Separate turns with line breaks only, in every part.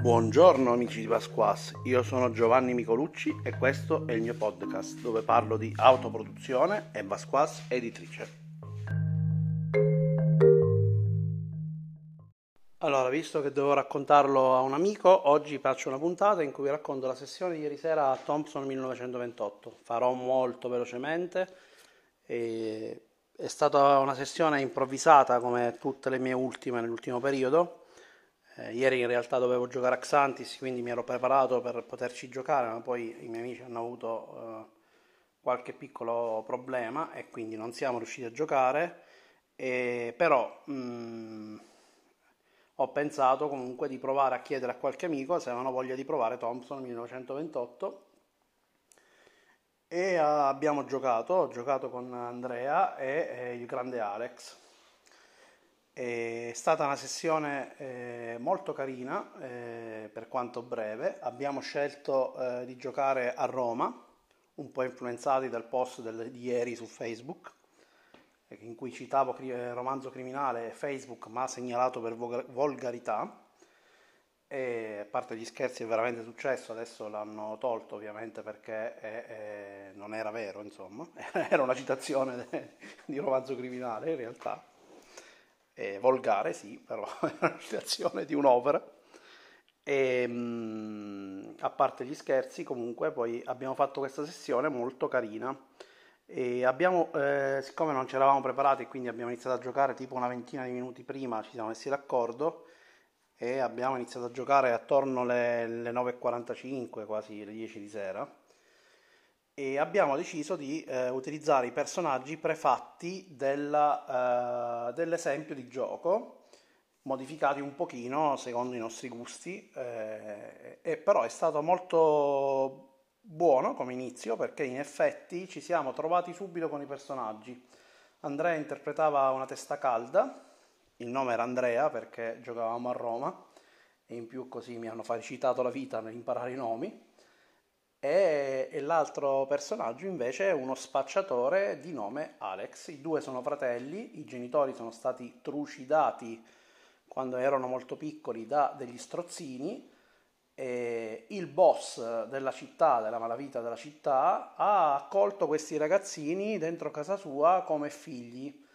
Buongiorno amici di Pasquas, io sono Giovanni Micolucci e questo è il mio podcast dove parlo di autoproduzione e Pasquas editrice. Allora, visto che devo raccontarlo a un amico, oggi faccio una puntata in cui racconto la sessione di ieri sera a Thompson 1928. Farò molto velocemente. E è stata una sessione improvvisata come tutte le mie ultime nell'ultimo periodo eh, ieri in realtà dovevo giocare a Xantis, quindi mi ero preparato per poterci giocare, ma poi i miei amici hanno avuto eh, qualche piccolo problema e quindi non siamo riusciti a giocare. E, però mh, mm, ho pensato comunque di provare a chiedere a qualche amico se avevano voglia di provare Thompson 1928 e uh, abbiamo giocato, ho giocato con Andrea e, e il grande Alex è stata una sessione eh, molto carina, eh, per quanto breve. Abbiamo scelto eh, di giocare a Roma, un po' influenzati dal post del, di ieri su Facebook, eh, in cui citavo eh, romanzo criminale Facebook, ma segnalato per vo- volgarità. E a parte gli scherzi è veramente successo, adesso l'hanno tolto ovviamente perché è, è, non era vero, insomma, era una citazione de- di romanzo criminale in realtà eh, volgare sì, però è una citazione di un'opera. E, mh, mm, a parte gli scherzi, comunque, poi abbiamo fatto questa sessione molto carina. E abbiamo, eh, siccome non ci eravamo preparati, quindi abbiamo iniziato a giocare tipo una ventina di minuti prima, ci siamo messi d'accordo e abbiamo iniziato a giocare attorno alle 9.45, quasi le 10 di sera e abbiamo deciso di eh, utilizzare i personaggi prefatti della, eh, dell'esempio di gioco modificati un pochino secondo i nostri gusti eh, e però è stato molto buono come inizio perché in effetti ci siamo trovati subito con i personaggi. Andrea interpretava una testa calda il nome era Andrea perché giocavamo a Roma e in più così mi hanno facilitato la vita nell'imparare i nomi e, e l'altro personaggio invece è uno spacciatore di nome Alex. I due sono fratelli, i genitori sono stati trucidati quando erano molto piccoli da degli strozzini. E il boss della città, della malavita della città, ha accolto questi ragazzini dentro casa sua come figli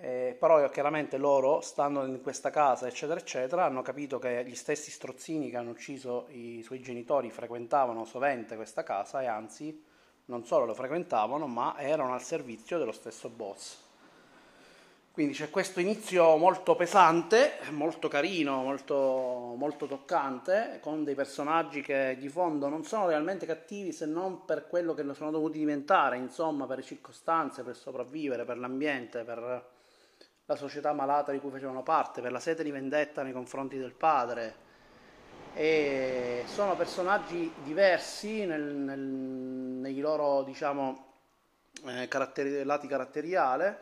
eh, però chiaramente loro, stando in questa casa, eccetera, eccetera, hanno capito che gli stessi strozzini che hanno ucciso i suoi genitori frequentavano sovente questa casa e anzi non solo lo frequentavano, ma erano al servizio dello stesso boss. Quindi c'è questo inizio molto pesante, molto carino, molto, molto toccante, con dei personaggi che di fondo non sono realmente cattivi se non per quello che lo sono dovuti diventare, insomma, per le circostanze, per sopravvivere, per l'ambiente, per la società malata di cui facevano parte, per la sete di vendetta nei confronti del padre. E sono personaggi diversi nel, nel, nei loro diciamo, eh, caratteri, lati caratteriali.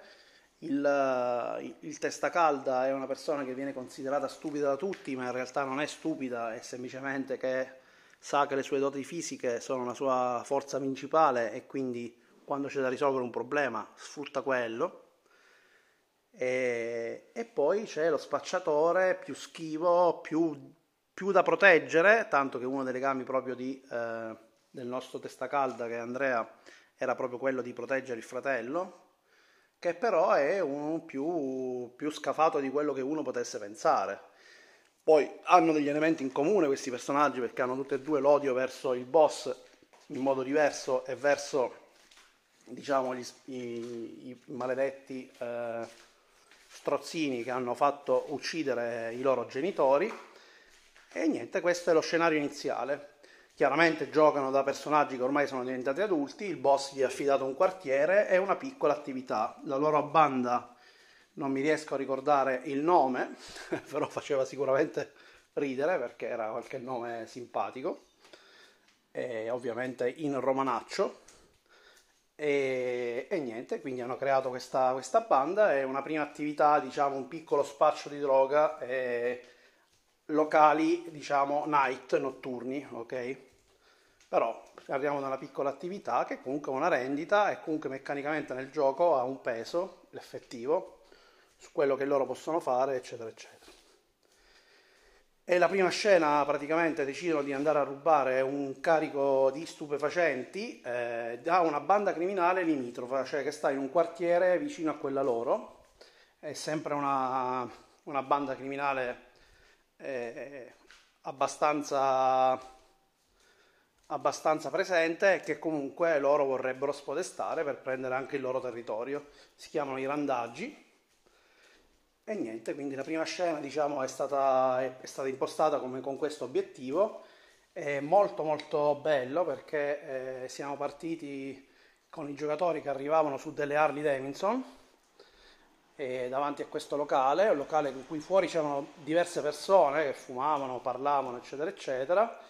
Il, il testacalda è una persona che viene considerata stupida da tutti, ma in realtà non è stupida, è semplicemente che sa che le sue doti fisiche sono la sua forza principale e quindi quando c'è da risolvere un problema sfrutta quello e, e poi c'è lo spacciatore più schivo, più, più, da proteggere, tanto che uno dei legami proprio di, eh, del nostro testa calda, che è Andrea, era proprio quello di proteggere il fratello, che però è uno più, più scafato di quello che uno potesse pensare. Poi hanno degli elementi in comune questi personaggi perché hanno tutti e due l'odio verso il boss in modo diverso e verso diciamo gli, i, i maledetti eh, strozzini che hanno fatto uccidere i loro genitori e niente, questo è lo scenario iniziale. Chiaramente giocano da personaggi che ormai sono diventati adulti, il boss gli ha affidato un quartiere e una piccola attività. La loro banda, non mi riesco a ricordare il nome, però faceva sicuramente ridere perché era qualche nome simpatico, e ovviamente in romanaccio, e, e, niente, quindi hanno creato questa, questa, banda e una prima attività, diciamo, un piccolo spaccio di droga e locali, diciamo, night, notturni, ok? Però parliamo di una piccola attività che comunque ha una rendita e comunque meccanicamente nel gioco ha un peso, l'effettivo, su quello che loro possono fare, eccetera, eccetera. E la prima scena praticamente decidono di andare a rubare un carico di stupefacenti eh, da una banda criminale limitrofa, cioè che sta in un quartiere vicino a quella loro. È sempre una, una banda criminale eh, abbastanza, abbastanza presente e che comunque loro vorrebbero spodestare per prendere anche il loro territorio. Si chiamano i randaggi e niente, quindi la prima scena diciamo, è, stata, è, stata impostata come con questo obiettivo, è molto molto bello perché eh, siamo partiti con i giocatori che arrivavano su delle Harley Davidson eh, davanti a questo locale, un locale in cui fuori c'erano diverse persone che fumavano, parlavano eccetera eccetera.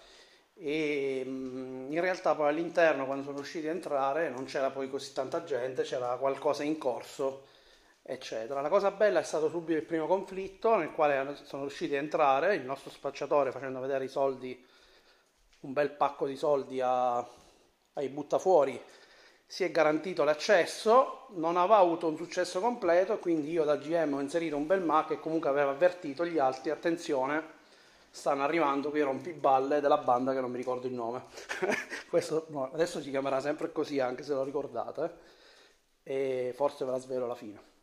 E mm, in realtà poi all'interno quando sono riusciti a entrare non c'era poi così tanta gente, c'era qualcosa in corso eccetera. La cosa bella è stato subito il primo conflitto nel quale sono riusciti a entrare, il nostro spacciatore facendo vedere i soldi, un bel pacco di soldi a, ai buttafuori, si è garantito l'accesso, non aveva avuto un successo completo, quindi io da GM ho inserito un bel ma che comunque aveva avvertito gli altri, attenzione, stanno arrivando qui rompiballe della banda che non mi ricordo il nome. Questo no, adesso si chiamerà sempre così, anche se lo ricordate, e forse ve la svelo alla fine.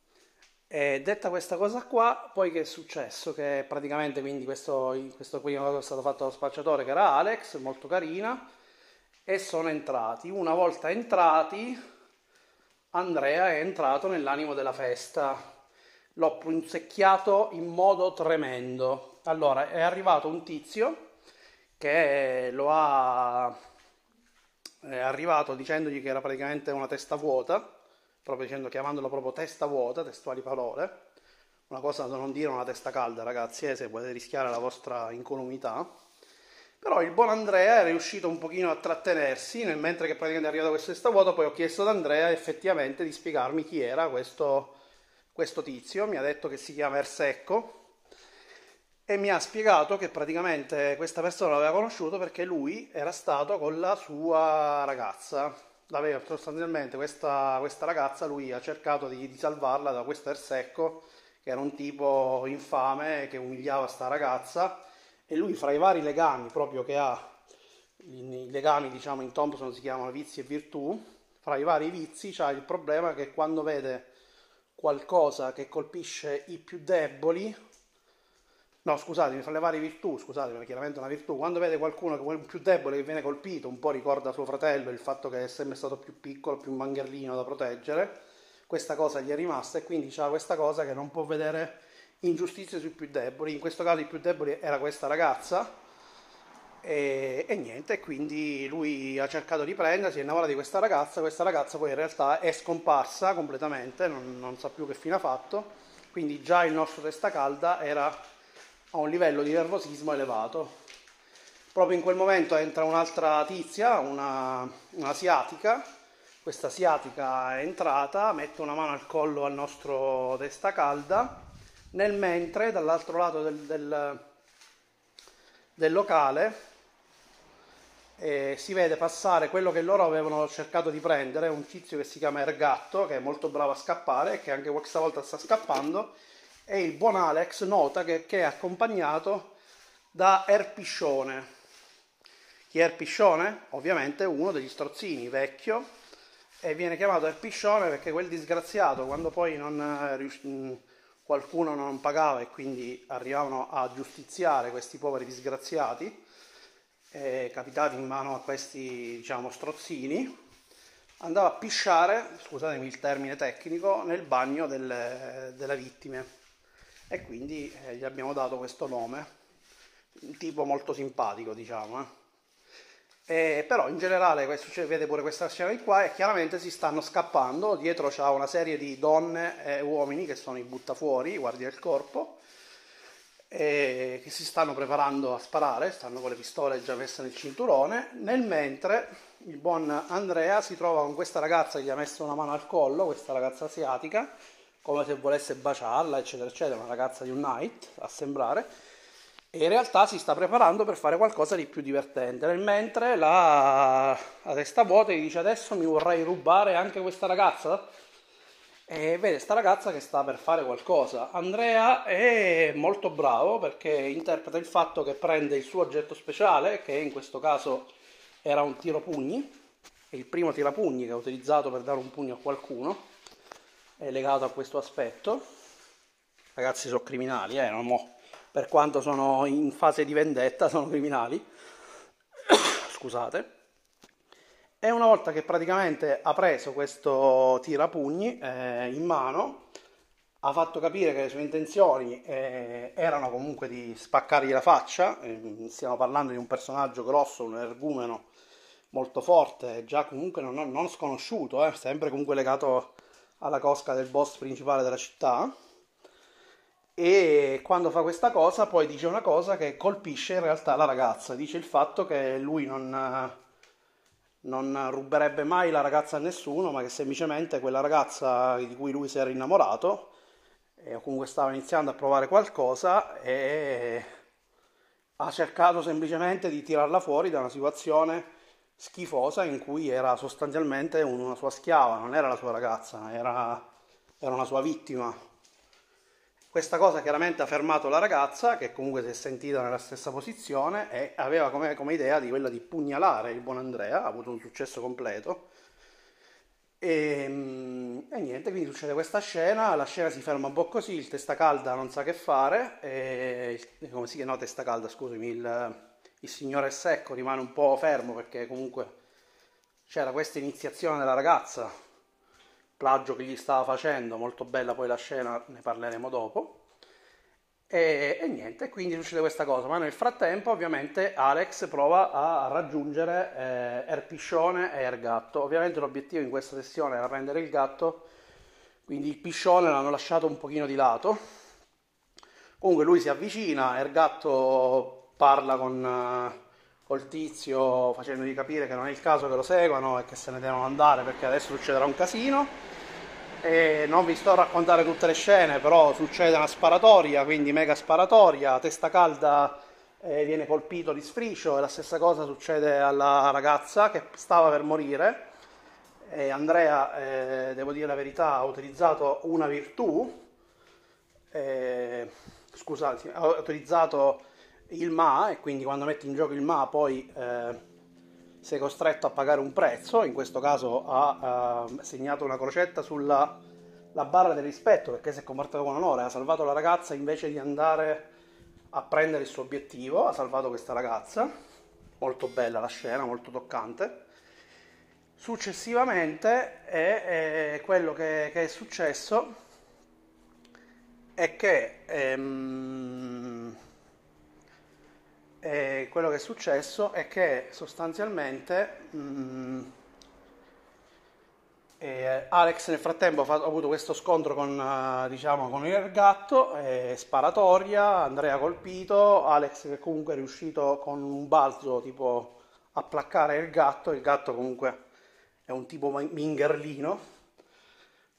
E detta questa cosa qua, poi che è successo? Che praticamente quindi questo, questo qui è stato fatto dallo spacciatore che era Alex, molto carina, e sono entrati. Una volta entrati, Andrea è entrato nell'animo della festa. L'ho punzecchiato in modo tremendo. Allora, è arrivato un tizio che lo ha... è arrivato dicendogli che era praticamente una testa vuota proprio dicendo, chiamandolo proprio testa vuota, testuali parole, una cosa da non dire una testa calda ragazzi, eh, se volete rischiare la vostra incolumità, però il buon Andrea è riuscito un pochino a trattenersi, nel mentre che praticamente è arrivato questo testa vuota, poi ho chiesto ad Andrea effettivamente di spiegarmi chi era questo, questo tizio, mi ha detto che si chiama Ersecco, e mi ha spiegato che praticamente questa persona l'aveva conosciuto perché lui era stato con la sua ragazza l'aveva sostanzialmente questa, questa, ragazza, lui ha cercato di, di salvarla da questo Ersecco, che era un tipo infame che umiliava sta ragazza, e lui fra i vari legami proprio che ha, i legami diciamo in Thompson si chiamano vizi e virtù, fra i vari vizi c'ha il problema che quando vede qualcosa che colpisce i più deboli, No, scusatemi, fra le varie virtù, scusatemi, chiaramente una virtù, quando vede qualcuno che è più debole che viene colpito, un po' ricorda suo fratello il fatto che è sempre stato più piccolo, più mangherlino da proteggere, questa cosa gli è rimasta e quindi ha questa cosa che non può vedere ingiustizie sui più deboli. In questo caso il più debole era questa ragazza e, e niente, quindi lui ha cercato di prendersi, è innamorato di questa ragazza, questa ragazza poi in realtà è scomparsa completamente, non, non sa più che fine ha fatto, quindi già il nostro testa calda era a un livello di nervosismo elevato. Proprio in quel momento entra un'altra tizia, una, un'asiatica, questa asiatica è entrata, mette una mano al collo al nostro testa calda, nel mentre dall'altro lato del, del, del locale eh, si vede passare quello che loro avevano cercato di prendere, un tizio che si chiama Ergatto, che è molto bravo a scappare e che anche questa volta sta scappando e il buon Alex nota che, che è accompagnato da Erpiscione. Chi è Erpiscione? Ovviamente uno degli strozzini, vecchio, e viene chiamato Erpiscione perché quel disgraziato, quando poi non, eh, qualcuno non pagava e quindi arrivavano a giustiziare questi poveri disgraziati, eh, capitati in mano a questi diciamo strozzini, andava a pisciare, scusatemi il termine tecnico, nel bagno delle, delle vittime e quindi eh, gli abbiamo dato questo nome, un tipo molto simpatico diciamo. Eh. E, però in generale questo, vede pure questa scena di qua e chiaramente si stanno scappando, dietro c'è una serie di donne e uomini che sono i buttafuori, i guardie del corpo, e che si stanno preparando a sparare, stanno con le pistole già messe nel cinturone, nel mentre il buon Andrea si trova con questa ragazza che gli ha messo una mano al collo, questa ragazza asiatica, come se volesse baciarla, eccetera, eccetera, una ragazza di un night, a sembrare, e in realtà si sta preparando per fare qualcosa di più divertente. Nel mentre la, la testa vuota gli dice adesso mi vorrei rubare anche questa ragazza? e vede sta ragazza che sta per fare qualcosa. Andrea è molto bravo perché interpreta il fatto che prende il suo oggetto speciale, che in questo caso era un tiro pugni, il primo tirapugni che ha utilizzato per dare un pugno a qualcuno, è legato a questo aspetto. Ragazzi sono criminali, eh, mo, per quanto sono in fase di vendetta, sono criminali. Scusate. E una volta che praticamente ha preso questo tirapugni eh, in mano, ha fatto capire che le sue intenzioni eh, erano comunque di spaccargli la faccia. Eh, stiamo parlando di un personaggio grosso, un ergumeno molto forte, già comunque non, non sconosciuto, eh, sempre comunque legato alla cosca del boss principale della città. E quando fa questa cosa, poi dice una cosa che colpisce in realtà la ragazza. Dice il fatto che lui non non ruberebbe mai la ragazza a nessuno, ma che semplicemente quella ragazza di cui lui si era innamorato o comunque stava iniziando a provare qualcosa e ha cercato semplicemente di tirarla fuori da una situazione schifosa in cui era sostanzialmente una sua schiava, non era la sua ragazza, era, era una sua vittima. Questa cosa chiaramente ha fermato la ragazza, che comunque si è sentita nella stessa posizione e aveva come, come idea di quella di pugnalare il buon Andrea, ha avuto un successo completo. E, ehm, e, niente, quindi succede questa scena, la scena si ferma un po' così, il testa calda non sa che fare, e, come si chiama? No, testa calda, scusami, il, il signore secco rimane un po' fermo perché comunque c'era questa iniziazione della ragazza plagio che gli stava facendo, molto bella poi la scena, ne parleremo dopo. E, e, niente, quindi succede questa cosa, ma nel frattempo ovviamente Alex prova a raggiungere eh, Erpiscione e Ergatto. Ovviamente l'obiettivo in questa sessione era prendere il gatto, quindi il piscione l'hanno lasciato un pochino di lato. Comunque lui si avvicina, Ergatto parla con, col tizio facendogli capire che non è il caso che lo seguano e che se ne devono andare perché adesso succederà un casino e non vi sto a raccontare tutte le scene, però succede una sparatoria, quindi mega sparatoria, testa calda eh, viene colpito di sfricio e la stessa cosa succede alla ragazza che stava per morire. E Andrea, eh, devo dire la verità, ha utilizzato una virtù, eh, scusate, ha utilizzato il Ma e quindi quando metti in gioco il Ma poi eh, sei costretto a pagare un prezzo, in questo caso ha uh, segnato una crocetta sulla barra del rispetto perché si è comportato con onore, ha salvato la ragazza invece di andare a prendere il suo obiettivo, ha salvato questa ragazza, molto bella la scena, molto toccante. Successivamente è, è quello che, che, è successo è che ehm, e quello che è successo è che sostanzialmente mh, mm, eh, Alex nel frattempo ha avuto questo scontro con, uh, diciamo, con il gatto, eh, sparatoria, Andrea colpito, Alex che comunque è riuscito con un balzo tipo a placcare il gatto, il gatto comunque è un tipo mingerlino,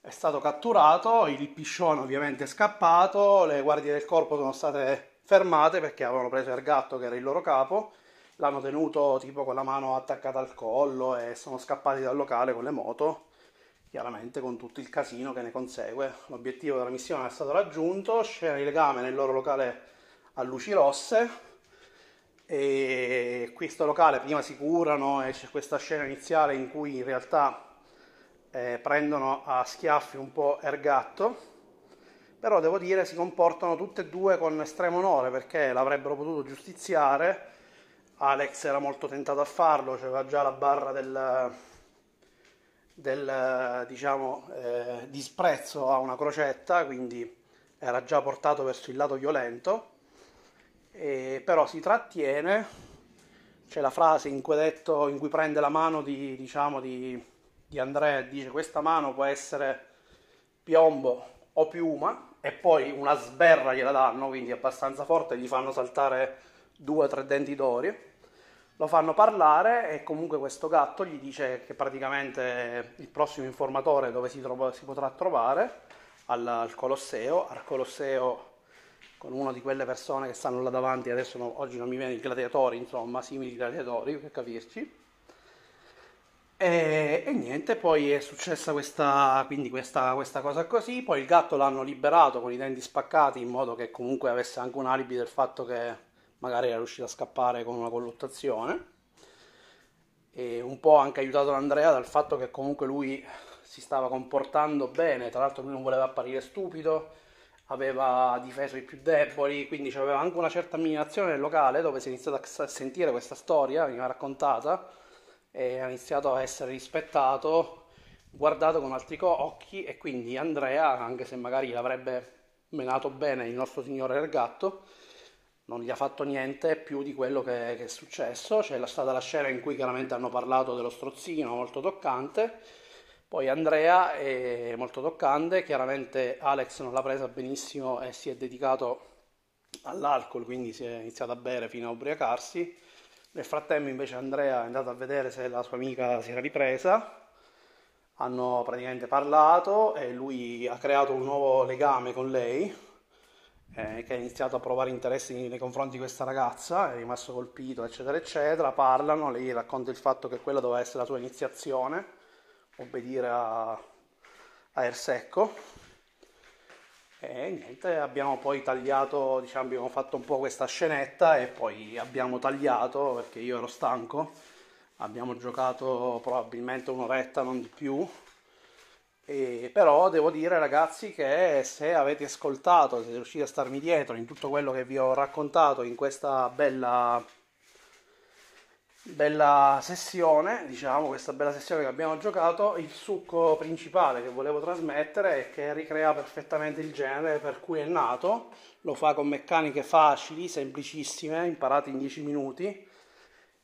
è stato catturato, il piscione ovviamente è scappato, le guardie del corpo sono state fermate perché avevano preso il gatto che era il loro capo, l'hanno tenuto tipo con la mano attaccata al collo e sono scappati dal locale con le moto, chiaramente con tutto il casino che ne consegue. L'obiettivo della missione è stato raggiunto, scena di legame nel loro locale a luci rosse e questo locale prima si curano e c'è questa scena iniziale in cui in realtà eh, prendono a schiaffi un po' Ergatto però devo dire si comportano tutte e due con estremo onore perché l'avrebbero potuto giustiziare, Alex era molto tentato a farlo, c'era già la barra del, del diciamo, eh, disprezzo a una crocetta, quindi era già portato verso il lato violento, e, però si trattiene, c'è la frase in cui, detto, in cui prende la mano di, diciamo, di, di Andrea e dice questa mano può essere piombo o piuma, e poi una sberra gliela danno, quindi abbastanza forte, gli fanno saltare due o tre denti d'ori, lo fanno parlare e comunque questo gatto gli dice che praticamente il prossimo informatore dove si, trova, si potrà trovare al, al, Colosseo, al Colosseo con una di quelle persone che stanno là davanti, adesso no, oggi non mi viene i gladiatori, insomma, simili gladiatori per capirci. E, niente, poi è successa questa, questa, questa cosa così, poi il gatto l'hanno liberato con i denti spaccati in modo che comunque avesse anche un alibi del fatto che magari era riuscito a scappare con una colluttazione. E un po' anche aiutato Andrea dal fatto che comunque lui si stava comportando bene, tra l'altro lui non voleva apparire stupido, aveva difeso i più deboli, quindi c'aveva anche una certa ammirazione nel locale dove si è iniziato a sentire questa storia, veniva raccontata e ha iniziato a essere rispettato, guardato con altri occhi e quindi Andrea, anche se magari l'avrebbe menato bene il nostro signore del gatto, non gli ha fatto niente più di quello che, che è successo. C'è stata la scena in cui chiaramente hanno parlato dello strozzino, molto toccante. Poi Andrea è molto toccante, chiaramente Alex non l'ha presa benissimo e si è dedicato all'alcol, quindi si è iniziato a bere fino a ubriacarsi. Nel frattempo invece Andrea è andato a vedere se la sua amica si era ripresa, hanno praticamente parlato e lui ha creato un nuovo legame con lei, eh, che ha iniziato a provare interesse nei confronti di questa ragazza, è rimasto colpito, eccetera, eccetera. Parlano, lei racconta il fatto che quella doveva essere la sua iniziazione, obbedire a, a Ersecco. E niente, abbiamo poi tagliato, diciamo, abbiamo fatto un po' questa scenetta e poi abbiamo tagliato perché io ero stanco. Abbiamo giocato probabilmente un'oretta, non di più, e, però devo dire ragazzi che se avete ascoltato, siete riusciti a starmi dietro in tutto quello che vi ho raccontato in questa bella, bella sessione, diciamo, questa bella sessione che abbiamo giocato, il succo principale che volevo trasmettere è che ricrea perfettamente il genere per cui è nato, lo fa con meccaniche facili, semplicissime, imparate in 10 minuti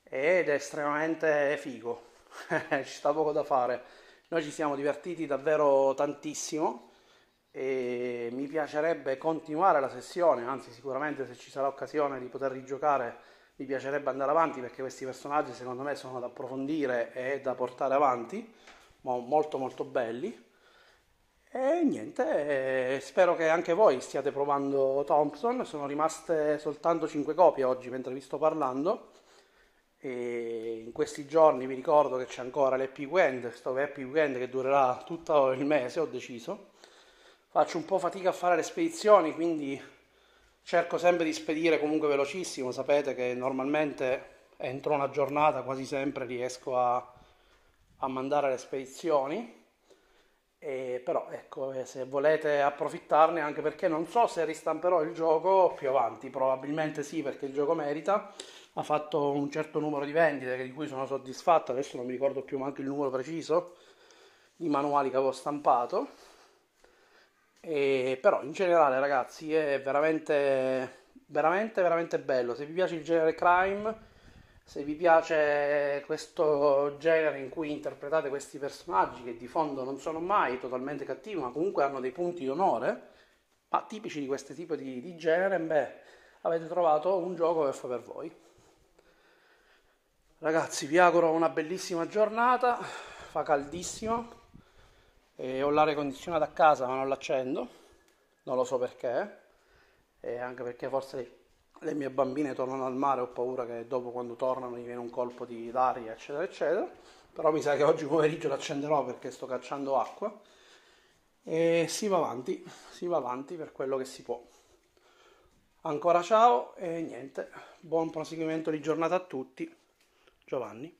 ed è estremamente figo, ci sta poco da fare. Noi ci siamo divertiti davvero tantissimo e mi piacerebbe continuare la sessione, anzi sicuramente se ci sarà occasione di poter rigiocare mi piacerebbe andare avanti perché questi personaggi secondo me sono da approfondire e da portare avanti, molto molto belli. E niente, eh, spero che anche voi stiate provando Thompson, sono rimaste soltanto 5 copie oggi mentre vi sto parlando e in questi giorni vi ricordo che c'è ancora l'Happy Weekend, questo Happy Weekend che durerà tutto il mese, ho deciso. Faccio un po' fatica a fare le spedizioni, quindi cerco sempre di spedire comunque velocissimo. Sapete che normalmente entro una giornata quasi sempre riesco a, a mandare le spedizioni. E però ecco, eh, se volete approfittarne, anche perché non so se ristamperò il gioco più avanti, probabilmente sì, perché il gioco merita ha fatto un certo numero di vendite di cui sono soddisfatto, adesso non mi ricordo più manco il numero preciso di manuali che avevo stampato. E, però in generale ragazzi è veramente veramente veramente bello. Se vi piace il genere crime se vi piace questo genere in cui interpretate questi personaggi che di fondo non sono mai totalmente cattivi ma comunque hanno dei punti di onore ma tipici di questo tipo di, di genere beh avete trovato un gioco che fa per voi. Ragazzi, vi auguro una bellissima giornata, fa caldissimo e ho l'aria condizionata a casa ma non l'accendo, non lo so perché, e anche perché forse le mie bambine tornano al mare, ho paura che dopo quando tornano gli viene un colpo di d'aria, eccetera, eccetera, però mi sa che oggi pomeriggio l'accenderò perché sto cacciando acqua e si va avanti, si va avanti per quello che si può. Ancora ciao e niente, buon proseguimento di giornata a tutti. Giovanni.